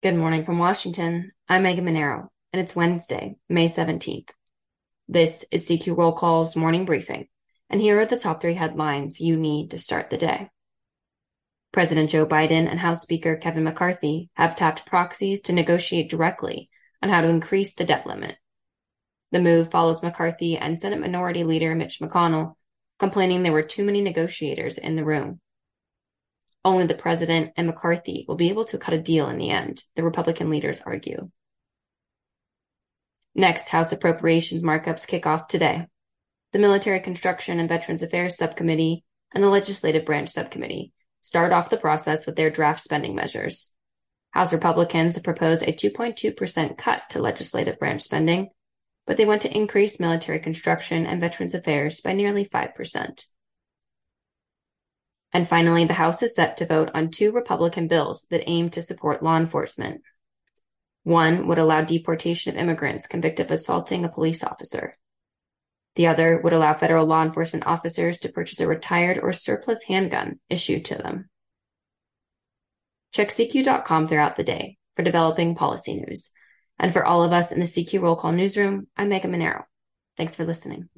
Good morning from Washington. I'm Megan Mineiro, and it's Wednesday, May 17th. This is CQ Roll Call's morning briefing, and here are the top three headlines you need to start the day. President Joe Biden and House Speaker Kevin McCarthy have tapped proxies to negotiate directly on how to increase the debt limit. The move follows McCarthy and Senate Minority Leader Mitch McConnell complaining there were too many negotiators in the room. Only the president and McCarthy will be able to cut a deal in the end, the Republican leaders argue. Next, House appropriations markups kick off today. The Military Construction and Veterans Affairs Subcommittee and the Legislative Branch Subcommittee start off the process with their draft spending measures. House Republicans have proposed a 2.2% cut to legislative branch spending, but they want to increase military construction and veterans affairs by nearly 5%. And finally, the House is set to vote on two Republican bills that aim to support law enforcement. One would allow deportation of immigrants convicted of assaulting a police officer. The other would allow federal law enforcement officers to purchase a retired or surplus handgun issued to them. Check CQ.com throughout the day for developing policy news. And for all of us in the CQ Roll Call newsroom, I'm Megan Mineiro. Thanks for listening.